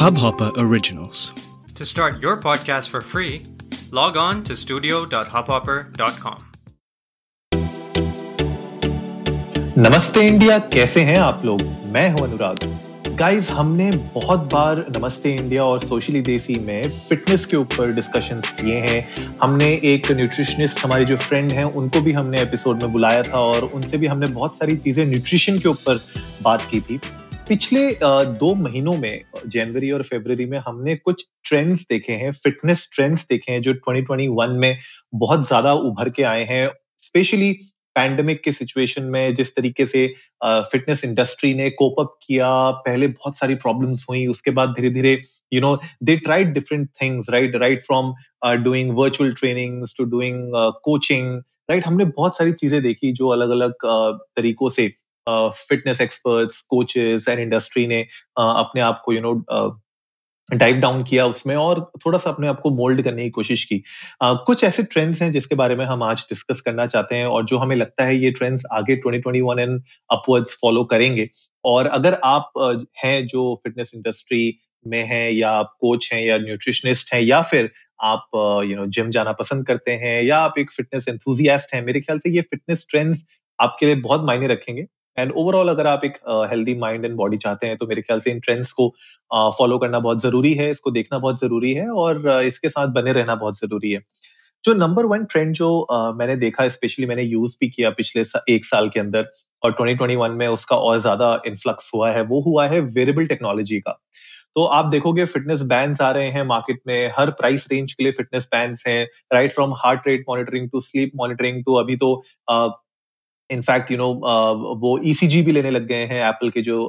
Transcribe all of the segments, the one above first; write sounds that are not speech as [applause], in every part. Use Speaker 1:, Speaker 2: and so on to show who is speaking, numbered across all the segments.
Speaker 1: Hubhopper Originals.
Speaker 2: To start your podcast for free, log on to studio.hubhopper.com.
Speaker 3: नमस्ते India कैसे हैं आप लोग मैं हूँ अनुराग गाइस हमने बहुत बार नमस्ते इंडिया और सोशली देसी में फिटनेस के ऊपर डिस्कशंस किए हैं हमने एक न्यूट्रिशनिस्ट हमारे जो फ्रेंड हैं उनको भी हमने एपिसोड में बुलाया था और उनसे भी हमने बहुत सारी चीज़ें न्यूट्रिशन के ऊपर बात की थी पिछले दो महीनों में, जनवरी और फरवरी में हमने कुछ ट्रेंड्स देखे हैं फिटनेस ट्रेंड्स देखे हैं, जो 2021 में बहुत ज़्यादा उभर के आए हैं। स्पेशली पैंडमिक के सिचुएशन में जिस तरीके से फिटनेस इंडस्ट्री ने कोप अप किया, पहले बहुत सारी प्रॉब्लम्स हुई, उसके बाद धीरे धीरे you know they tried different things right right from doing virtual trainings to doing coaching right हमने बहुत सारी चीज़ें देखी जो अलग अलग तरीकों से fitness experts coaches and industry ने अपने आप को यू नो डाइव डाउन किया उसमें और थोड़ा सा अपने आप को मोल्ड करने की कोशिश की। uh, कुछ ऐसे ट्रेंड्स हैं जिसके बारे में हम आज डिस्कस करना चाहते हैं और जो हमें लगता है ये ट्रेंड्स आगे 2021 एंड अपवर्ड्स फॉलो करेंगे। और अगर आप uh, हैं जो फिटनेस इंडस्ट्री में हैं या आप कोच हैं या न्यूट्रिशनिस्ट हैं या फिर आप यू नो जिम जाना पसंद करते हैं या आप एक फिटनेस एंथुजियास्ट हैं मेरे ख्याल से ये फिटनेस ट्रेंड्स आपके लिए बहुत मायने रखेंगे। एंड ओवरऑल अगर आप एक हेल्दी माइंड एंड बॉडी चाहते हैं तो मेरे ख्याल से इन ट्रेंड्स को फॉलो uh, करना बहुत ज़रूरी है इसको देखना बहुत ज़रूरी है और uh, इसके साथ बने रहना बहुत ज़रूरी है। जो नंबर वन ट्रेंड जो uh, मैंने देखा स्पेशली मैंने यूज़ भी किया पिछले सा, एक साल के अंदर और 2021 में उसका और ज़्यादा इन्फ्लक्स हुआ है वो हुआ है वेरेबल टेक्नोलॉजी का। तो आप देखोगे फिटनेस बैंड्स आ रहे हैं मार्केट में हर प्राइस रेंज के लिए फिटनेस बैंड्स हैं right from heart rate monitoring to sleep monitoring to अभी तो इनफैक्ट यू नो वो ईसीजी e भी लेने लग गए हैं एप्पल के जो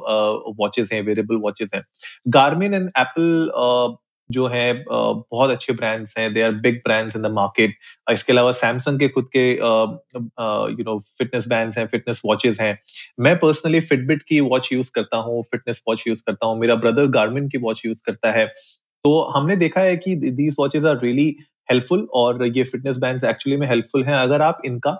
Speaker 3: वॉचेस uh, हैं वेरिएबल वॉचेस हैं। गार्मिन एंड एप्पल जो है uh, बहुत अच्छे ब्रांड्स हैं। They are big brands in the market इसके अलावा सैमसंग के खुद के यू नो फिटनेस बैंड्स हैं फिटनेस वॉचेस हैं। मैं पर्सनली फिटबिट की वॉच यूज़ करता हूँ फिटनेस वॉच यूज़ करता हूँ। मेरा ब्रदर गार्मिन की वॉच यूज़ करता है। तो हमने देखा है कि these watches are really helpful और ये फिटनेस बैंड्स एक्चुअली में हेल्पफुल हैं। अगर आप इनका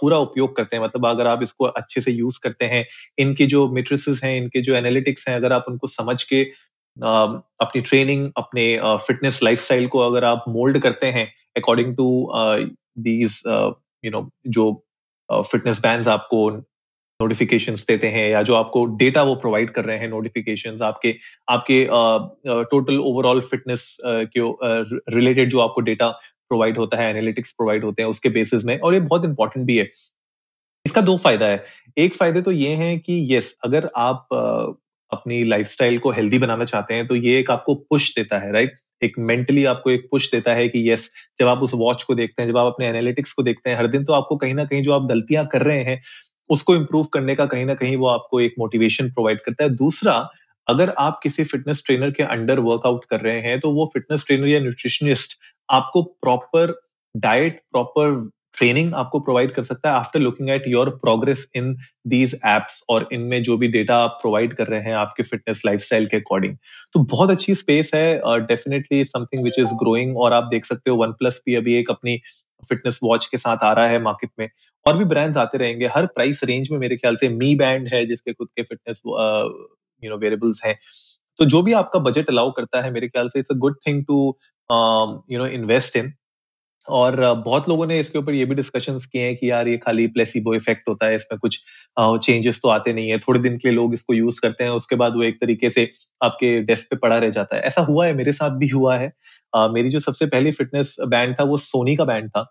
Speaker 3: पूरा उपयोग करते हैं। मतलब अगर आप इसको अच्छे से यूज़ करते हैं, इनके जो मेट्रिसेस हैं, इनके जो एनालिटिक्स हैं, अगर आप उनको समझ के अपनी ट्रेनिंग अपने फिटनेस लाइफस्टाइल को अगर आप मोल्ड करते हैं according to these you know जो फिटनेस बैंड आपको नोटिफिकेशन देते हैं या जो आपको डेटा वो प्रोवाइड कर रहे हैं नोटिफिकेशन आपके आपके टोटल ओवरऑल फिटनेस के रिलेटेड जो आपको डेटा प्रोवाइड होता है एनालिटिक्स प्रोवाइड होते हैं उसके बेसिस में और ये बहुत इंपॉर्टेंट भी है। इसका दो फ़ायदा है। एक फ़ायदे तो ये है कि यस अगर आप अपनी लाइफस्टाइल को हेल्दी बनाना चाहते हैं तो ये एक आपको पुश देता है राइट एक मेंटली आपको एक पुश देता है कि यस जब आप उस वॉच को देखते हैं, जब आप अपने एनालिटिक्स को देखते हैं, हर दिन तो आपको कहीं ना कहीं जो आप गलतियाँ कर रहे हैं, उसको इम्प्रूव करने का कहीं ना कहीं वो आपको एक मोटिवेशन प्रोवाइड करता है। दूसरा अगर आप किसी फिटनेस ट्रेनर के अंडर वर्कआउट कर रहे हैं तो वो फिटनेस ट्रेनर या न्यूट्रिशनिस्ट आपको प्रॉपर डाइट प्रॉपर ट्रेनिंग आपको प्रोवाइड कर सकता है after looking at your progress in these apps और इनमें जो भी डेटा आप प्रोवाइड कर रहे हैं आपके फिटनेस लाइफस्टाइल के अकॉर्डिंग तो बहुत अच्छी स्पेस है definitely something which is growing और आप देख सकते हो वन प्लस भी अभी एक अपनी फिटनेस वॉच के साथ आ रहा है मार्केट में और भी ब्रांड्स आते रहेंगे। हर प्राइस रेंज में मेरे ख्याल से मी बैंड है जिसके खुद के फिटनेस यू नो वेरिएबल्स हैं। तो जो भी आपका बजट अलाउ करता है, मेरे ख्याल से it's a good thing to you know invest in और बहुत लोगों ने इसके ऊपर ये भी डिस्कशन किए हैं कि यार ये खाली प्लेसिबो इफ़ेक्ट होता है, इसमें कुछ चेंजेस तो आते नहीं है। थोड़े दिन के लिए लोग इसको यूज़ करते हैं, उसके बाद वो एक तरीके से आपके डेस्क पे पड़ा रह जाता है। ऐसा हुआ है, मेरे साथ भी हुआ है। मेरी जो सबसे पहली फिटनेस बैंड था, वो सोनी का बैंड था।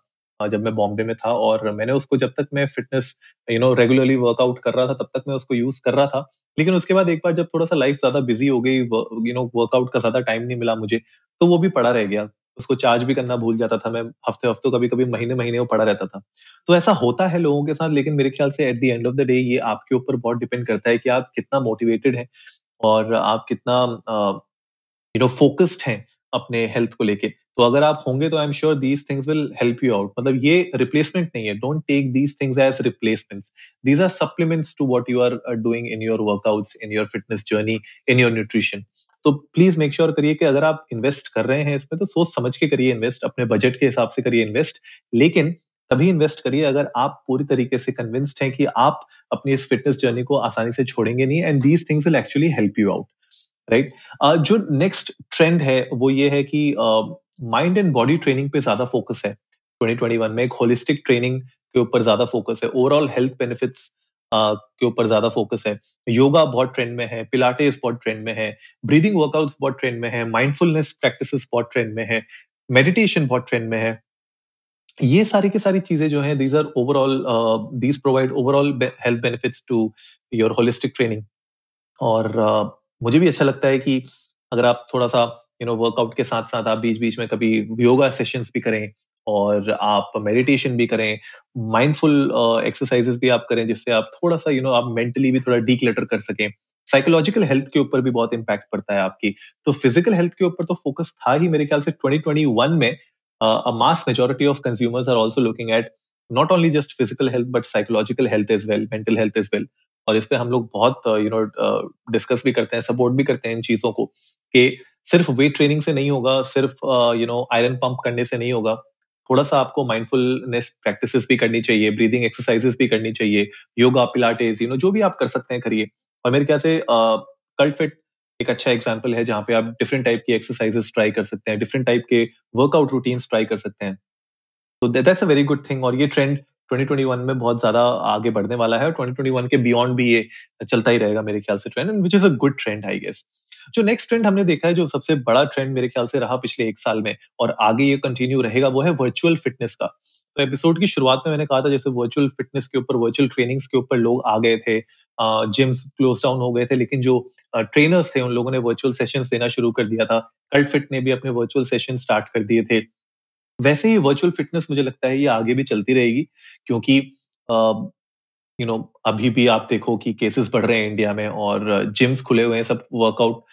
Speaker 3: जब मैं बॉम्बे में था और मैंने उसको जब तक मैं fitness you know regularly workout कर रहा था, तब तक मैं उसको यूज़ कर रहा था। लेकिन उसके बाद एक बार जब थोड़ा सा लाइफ ज़्यादा बिज़ी हो गई यू नो वर्कआउट का ज़्यादा टाइम नहीं मिला मुझे तो वो भी पड़ा रह गया। उसको चार्ज भी करना भूल जाता था मैं हफ़्ते हफ़्ते कभी कभी महीने महीने वो पड़ा रहता था। तो ऐसा होता है लोगों के साथ, लेकिन मेरे ख्याल से at the end of the day ये आपके ऊपर बहुत डिपेंड करता है कि आप कितना मोटिवेटेड हैं और आप कितना यू नो फोकस्ड हैं अपने हेल्थ को लेके। तो अगर आप होंगे तो I am sure these things will help you out मतलब ये रिप्लेसमेंट नहीं है. Don't take these things as replacements these are supplements to what you are doing in your workouts in your fitness journey in your nutrition तो please make sure करिए कि अगर आप invest कर रहे हैं इसमें तो सोच समझ के करिए इन्वेस्ट अपने बजट के हिसाब से करिए इन्वेस्ट लेकिन तभी इन्वेस्ट करिए अगर आप पूरी तरीके से कन्विंस्ड हैं कि आप अपनी इस फिटनेस जर्नी को आसानी से छोड़ेंगे नहीं and these things will actually help you out right जो नेक्स्ट ट्रेंड है, वो ये है कि माइंड एंड बॉडी ट्रेनिंग पे ज़्यादा फोकस है। 2021 में एक होलिस्टिक ट्रेनिंग के ऊपर ज़्यादा फोकस है। ओवरऑल हेल्थ बेनिफिट्स के ऊपर ज़्यादा फोकस है। योगा बहुत ट्रेंड में है पिलाटेस बहुत ट्रेंड में है ब्रीदिंग वर्कआउट्स बहुत ट्रेंड में है माइंडफुलनेस प्रैक्टिसेस बहुत ट्रेंड में है मेडिटेशन बहुत ट्रेंड में है। ये सारी की सारी चीज़ें जो है these are overall these provide overall health benefits to your holistic training और uh, मुझे भी अच्छा लगता है कि अगर आप थोड़ा सा यू नो वर्कआउट के साथ साथ आप बीच बीच में कभी योगा सेशंस भी करें और आप मेडिटेशन भी करें माइंडफुल एक्सरसाइजेस भी आप करें जिससे आप थोड़ा सा यू you नो know, आप मेंटली भी थोड़ा डीक्लेटर कर सकें। साइकोलॉजिकल हेल्थ के ऊपर भी बहुत इंपैक्ट पड़ता है आपकी। तो फ़िज़िकल हेल्थ के ऊपर तो फोकस था ही मेरे ख्याल से 2021 में mass majority of consumers are also looking at not only just physical health but psychological health as well mental health as well और इस पर हम लोग बहुत यू नो डिस्कस भी करते हैं सपोर्ट भी करते हैं इन चीज़ों को कि सिर्फ़ वेट ट्रेनिंग से नहीं होगा, सिर्फ़ यू नो आयरन पंप करने से नहीं होगा। थोड़ा सा आपको माइंडफुलनेस प्रैक्टिसेस भी करनी चाहिए ब्रीदिंग एक्सरसाइजेस भी करनी चाहिए योगा पिलाटेस यू नो जो भी आप कर सकते हैं, करिए। और मेरे ख्याल से कल्ट फिट एक अच्छा एग्ज़ाम्पल है, जहाँ पे आप डिफरेंट टाइप की एक्सरसाइजेस ट्राई कर सकते हैं डिफरेंट टाइप के वर्कआउट रूटीन्स ट्राई कर सकते हैं। तो that's a very good thing और ये ट्रेंड 2021 में बहुत ज़्यादा आगे बढ़ने वाला है और 2021 के बियॉन्ड भी ये चलता ही रहेगा मेरे ख्याल से trend and which is a good trend I guess जो नेक्स्ट ट्रेंड हमने देखा है, जो सबसे बड़ा ट्रेंड मेरे ख्याल से रहा पिछले एक साल में, और आगे ये कंटिन्यू रहेगा, वो है वर्चुअल फिटनेस का। तो एपिसोड की शुरुआत में मैंने कहा था, जैसे वर्चुअल फिटनेस के ऊपर वर्चुअल ट्रेनिंग्स के ऊपर लोग आ गए थे जिम्स क्लोज डाउन हो गए थे, लेकिन जो ट्रेनर्स थे, उन लोगों ने वर्चुअल सेशंस देना शुरू कर दिया था। कल्ट फिट ने भी अपने वर्चुअल सेशन स्टार्ट कर दिए थे। वैसे ही वर्चुअल फिटनेस मुझे लगता है, ये आगे भी चलती रहेगी, क्योंकि यू नो अभी भी आप देखो कि केसेस बढ़ रहे हैं इंडिया में और जिम्स खुले हुए हैं, सब वर्कआउट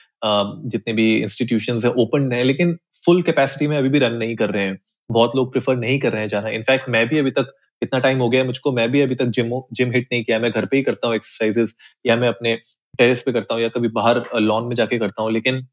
Speaker 3: जितने भी इंस्टीट्यूशन है ओपन है, लेकिन फुल कैपेसिटी में अभी भी रन नहीं कर रहे हैं। बहुत लोग प्रेफर नहीं कर रहे हैं जाना। इनफैक्ट मैं भी अभी तक इतना टाइम हो गया मुझको, मैं भी अभी तक जिम जिम हिट नहीं किया। मैं घर पे ही करता हूँ एक्सरसाइजेस या मैं अपने टेरेस पे करता हूँ, या कभी बाहर लॉन में जाके करता हूँ, लेकिन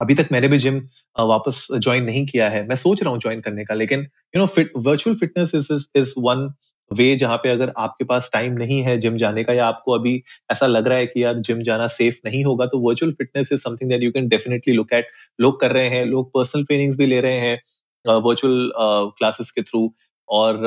Speaker 3: अभी तक मैंने भी जिम वापस ज्वाइन नहीं किया है। मैं सोच रहा हूँ ज्वाइन करने का, लेकिन you know fit virtual fitness is is one way जहाँ पे अगर आपके पास टाइम नहीं है जिम जाने का या आपको अभी ऐसा लग रहा है कि यार जिम जाना सेफ़ नहीं होगा तो virtual fitness is something that you can definitely look at लोग कर रहे हैं, लोग पर्सनल ट्रेनिंग्स भी ले रहे हैं वर्चुअल क्लासेस के थ्रू और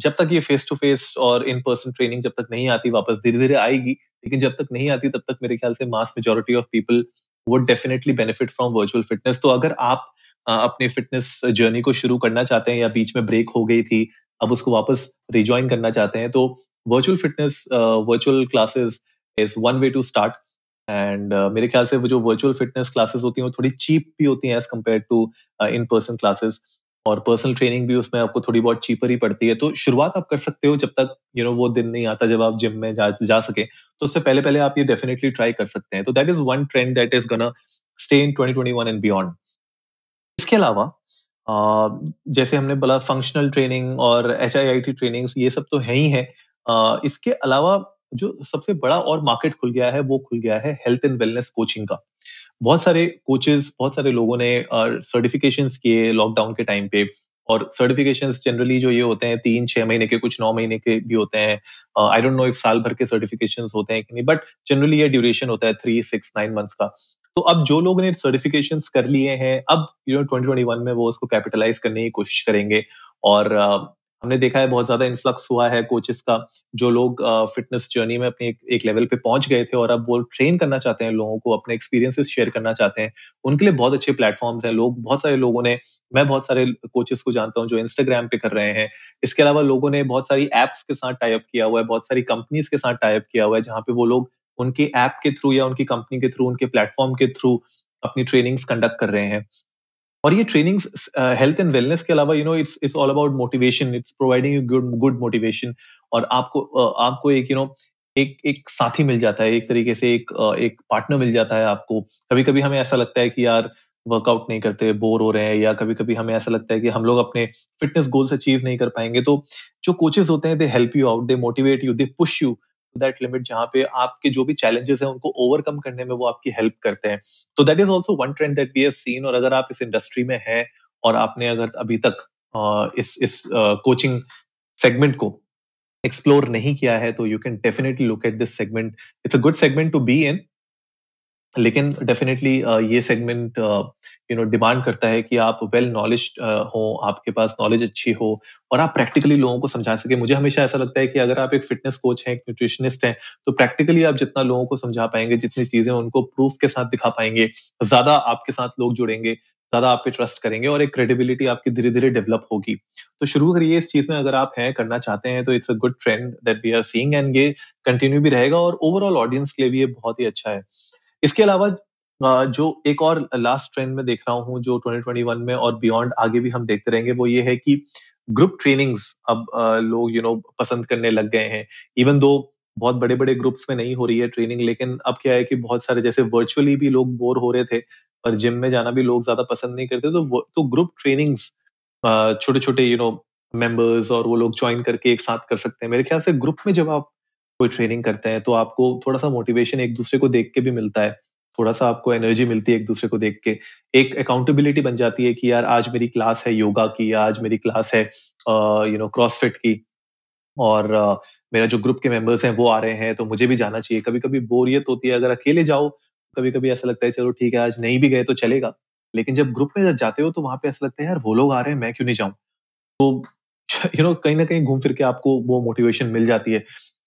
Speaker 3: जब तक ये फेस टू फेस और इन पर्सन ट्रेनिंग जब तक नहीं आती, वापस धीरे धीरे आएगी, लेकिन जब तक नहीं आती, तब तक मेरे ख्याल से mass majority of people would definitely benefit from virtual fitness तो अगर आप अपने फिटनेस जर्नी को शुरू करना चाहते हैं या बीच में ब्रेक हो गई थी अब उसको वापस रिज्वाइन करना चाहते हैं तो virtual fitness virtual classes is one way to start and मेरे ख्याल से वो जो वर्चुअल फिटनेस क्लासेस होती हैं वो थोड़ी चीप भी होती हैं as compared to in person classes और पर्सनल ट्रेनिंग भी उसमें आपको थोड़ी बहुत चीपर ही पड़ती है। तो शुरुआत आप कर सकते हो जब तक यू you नो know, वो दिन नहीं आता जब आप जिम में जा, जा सके। तो उससे पहले पहले आप ये डेफिनेटली ट्राई कर सकते हैं। तो that is one trend that is gonna stay in 2021 and beyond इसके अलावा जैसे हमने बोला फंक्शनल ट्रेनिंग और H I I T trainings ये सब तो है ही है। इसके अलावा जो सबसे बड़ा और मार्केट खुल गया है, वो खुल गया है हेल्थ एंड वेलनेस कोचिंग का। बहुत सारे कोचेस बहुत सारे लोगों ने सर्टिफिकेशन किए लॉकडाउन के टाइम पे। और सर्टिफिकेशन जनरली जो ये होते हैं, तीन, छह महीने के, कुछ नौ महीने के भी होते हैं। आई डोंट नो इफ़ साल भर के सर्टिफिकेशन होते हैं कि नहीं बट जनरली ये ड्यूरेशन होता है थ्री सिक्स नाइन मंथ्स का। तो अब जो लोग ने सर्टिफिकेशन कर लिए हैं, अब यू नो ट्वेंटी में वो उसको कैपिटलाइज करने की कोशिश करेंगे और हमने देखा है बहुत ज़्यादा इन्फ्लक्स हुआ है कोचेस का जो लोग फिटनेस जर्नी में अपने एक, एक लेवल पे पहुँच गए थे और अब वो ट्रेन करना चाहते हैं लोगों को अपने एक्सपीरियंसेस शेयर करना चाहते हैं। उनके लिए बहुत अच्छे प्लेटफॉर्म्स हैं लोग बहुत सारे लोगों ने मैं बहुत सारे कोचेस को जानता हूँ जो इंस्टाग्राम पे कर रहे हैं। इसके अलावा लोगों ने बहुत सारी एप्स के साथ टाइप किया हुआ है बहुत सारी कंपनीज़ के साथ टाइप किया हुआ है जहाँ पे वो लोग उनके ऐप के थ्रू या उनकी कंपनी के थ्रू उनके प्लेटफॉर्म के थ्रू अपनी ट्रेनिंग्स कंडक्ट कर रहे हैं। और ये ट्रेनिंग्स हेल्थ एंड वेलनेस के अलावा you know it's it's all about motivation it's providing you good good motivation और आपको uh, आपको एक यू you नो know, एक एक साथी मिल जाता है एक तरीके से एक uh, एक पार्टनर मिल जाता है आपको। कभी कभी हमें ऐसा लगता है कि यार वर्कआउट नहीं करते बोर हो रहे हैं या कभी कभी हमें ऐसा लगता है कि हम लोग अपने फिटनेस गोल्स अचीव नहीं कर पाएँगे। तो जो कोचेस होते हैं they help you out they motivate you they push you that limit जहाँ पे आपके जो भी चैलेंजेस हैं, उनको ओवरकम करने में वो आपकी हेल्प करते हैं। तो that is also one trend that we have seen और अगर आप इस इंडस्ट्री में हैं और आपने अगर अभी तक इस इस कोचिंग सेगमेंट को एक्सप्लोर नहीं किया है तो you can definitely look at this segment it's a good segment to be in लेकिन डेफिनेटली ये सेगमेंट यू नो डिमांड करता है कि आप वेल नॉलेज हो, आपके पास नॉलेज अच्छी हो और आप प्रैक्टिकली लोगों को समझा सके। मुझे हमेशा ऐसा लगता है कि अगर आप एक फिटनेस कोच हैं, एक न्यूट्रिशनिस्ट हैं तो प्रैक्टिकली आप जितना लोगों को समझा पाएँगे, जितनी चीज़ें उनको प्रूफ के साथ दिखा पाएँगे, ज़्यादा आपके साथ लोग जुड़ेंगे, ज़्यादा आप पे ट्रस्ट करेंगे और एक क्रेडिबिलिटी आपकी धीरे धीरे डेवलप होगी। तो शुरू करिए इस चीज़ में अगर आप हैं, करना चाहते हैं तो it's a good trend that we are seeing and ये कंटिन्यू भी रहेगा और ओवरऑल ऑडियंस के लिए भी ये बहुत ही अच्छा है। इसके अलावा जो एक और लास्ट ट्रेंड में देख रहा हूँ, जो 2021 में और बियॉन्ड आगे भी हम देखते रहेंगे, वो ये है कि ग्रुप ट्रेनिंग्स अब लोग यू नो पसंद करने लग गए हैं। इवन दो बहुत बड़े बड़े ग्रुप्स में नहीं हो रही है ट्रेनिंग लेकिन अब क्या है कि बहुत सारे, जैसे वर्चुअली भी लोग बोर हो रहे थे, और जिम में जाना भी लोग ज़्यादा पसंद नहीं करते तो तो ग्रुप ट्रेनिंग्स छोटे छोटे यू नो मेंबर्स और वो लोग ज्वाइन करके एक साथ कर सकते हैं। मेरे ख्याल से ग्रुप में जब आप कोई ट्रेनिंग करते हैं तो आपको थोड़ा सा मोटिवेशन एक दूसरे को देख के भी मिलता है। थोड़ा सा आपको एनर्जी मिलती है एक दूसरे को देख के। एक अकाउंटेबिलिटी बन जाती है कि यार आज मेरी क्लास है योगा की आज मेरी क्लास है यू नो क्रॉसफिट की। और uh, मेरा जो ग्रुप के मेंबर्स हैं वो आ रहे हैं तो मुझे भी जाना चाहिए। कभी कभी बोरियत होती है अगर अकेले जाओ कभी कभी ऐसा लगता है चलो ठीक है आज नहीं भी गए तो चलेगा। लेकिन जब ग्रुप में जाते हो तो वहाँ पे ऐसा लगता है यार वो लोग आ रहे हैं मैं क्यों नहीं जाऊँ? तो [laughs] यू नो कहीं ना कहीं घूम फिर के आपको वो मोटिवेशन मिल जाती है।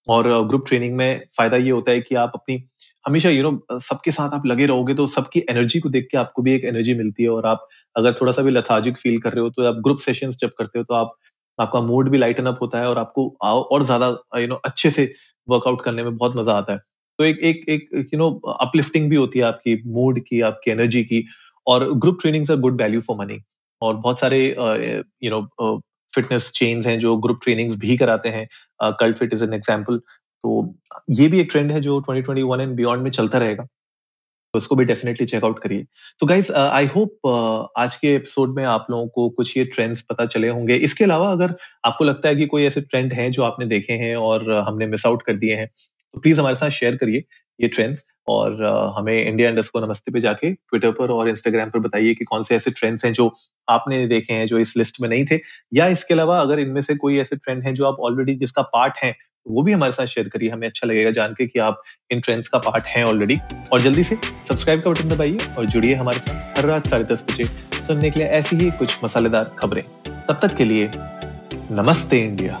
Speaker 3: और ग्रुप ट्रेनिंग में फ़ायदा ये होता है कि आप अपनी, हमेशा यू नो सबके साथ आप लगे रहोगे तो सबकी एनर्जी को देख के आपको भी एक एनर्जी मिलती है और आप अगर थोड़ा सा भी लथाजिक फील कर रहे हो तो आप ग्रुप सेशंस जब करते हो तो आप, आपका मूड भी लाइटन अप होता है और आपको और ज़्यादा यू नो अच्छे से वर्कआउट करने में बहुत मज़ा आता है। तो एक एक एक यू नो अपलिफ्टिंग भी होती है आपकी मूड की, आपकी एनर्जी की और group trainings are good value for money और बहुत सारे यू नो फिटनेस चेन्स हैं, जो ग्रुप ट्रेनिंग्स भी कराते हैं Cult fit is an example तो ये भी एक ट्रेंड है जो 2021 एंड बियॉन्ड में चलता रहेगा। तो उसको भी डेफिनेटली चेकआउट करिए। तो गाइज़ आई होप आज के एपिसोड में आप लोगों को कुछ ये ट्रेंड्स पता चले होंगे। इसके अलावा अगर आपको लगता है कि कोई ऐसे ट्रेंड हैं जो आपने देखे हैं और हमने मिस आउट कर दिए हैं तो प्लीज़ हमारे साथ शेयर करिए। ये ट्रेंड्स और हमें इंडिया इंडस्को नमस्ते पे जाके ट्विटर पर और इंस्टाग्राम पर बताइए कि कौन से ऐसे ट्रेंड्स हैं जो आपने देखे हैं, जो इस लिस्ट में नहीं थे, या इसके अलावा अगर इनमें से कोई ऐसे ट्रेंड हैं जो आप ऑलरेडी जिसका पार्ट है, वो भी हमारे साथ शेयर करिए, हमें अच्छा लगेगा जान के कि आप इन ट्रेंड्स का पार्ट हैं ऑलरेडी और जल्दी से सब्सक्राइब का बटन दबाइए और जुड़िए हमारे साथ हर रात साढ़े दस बजे सुनने के लिए ऐसी ही कुछ मसालेदार खबरें। तब तक के लिए नमस्ते इंडिया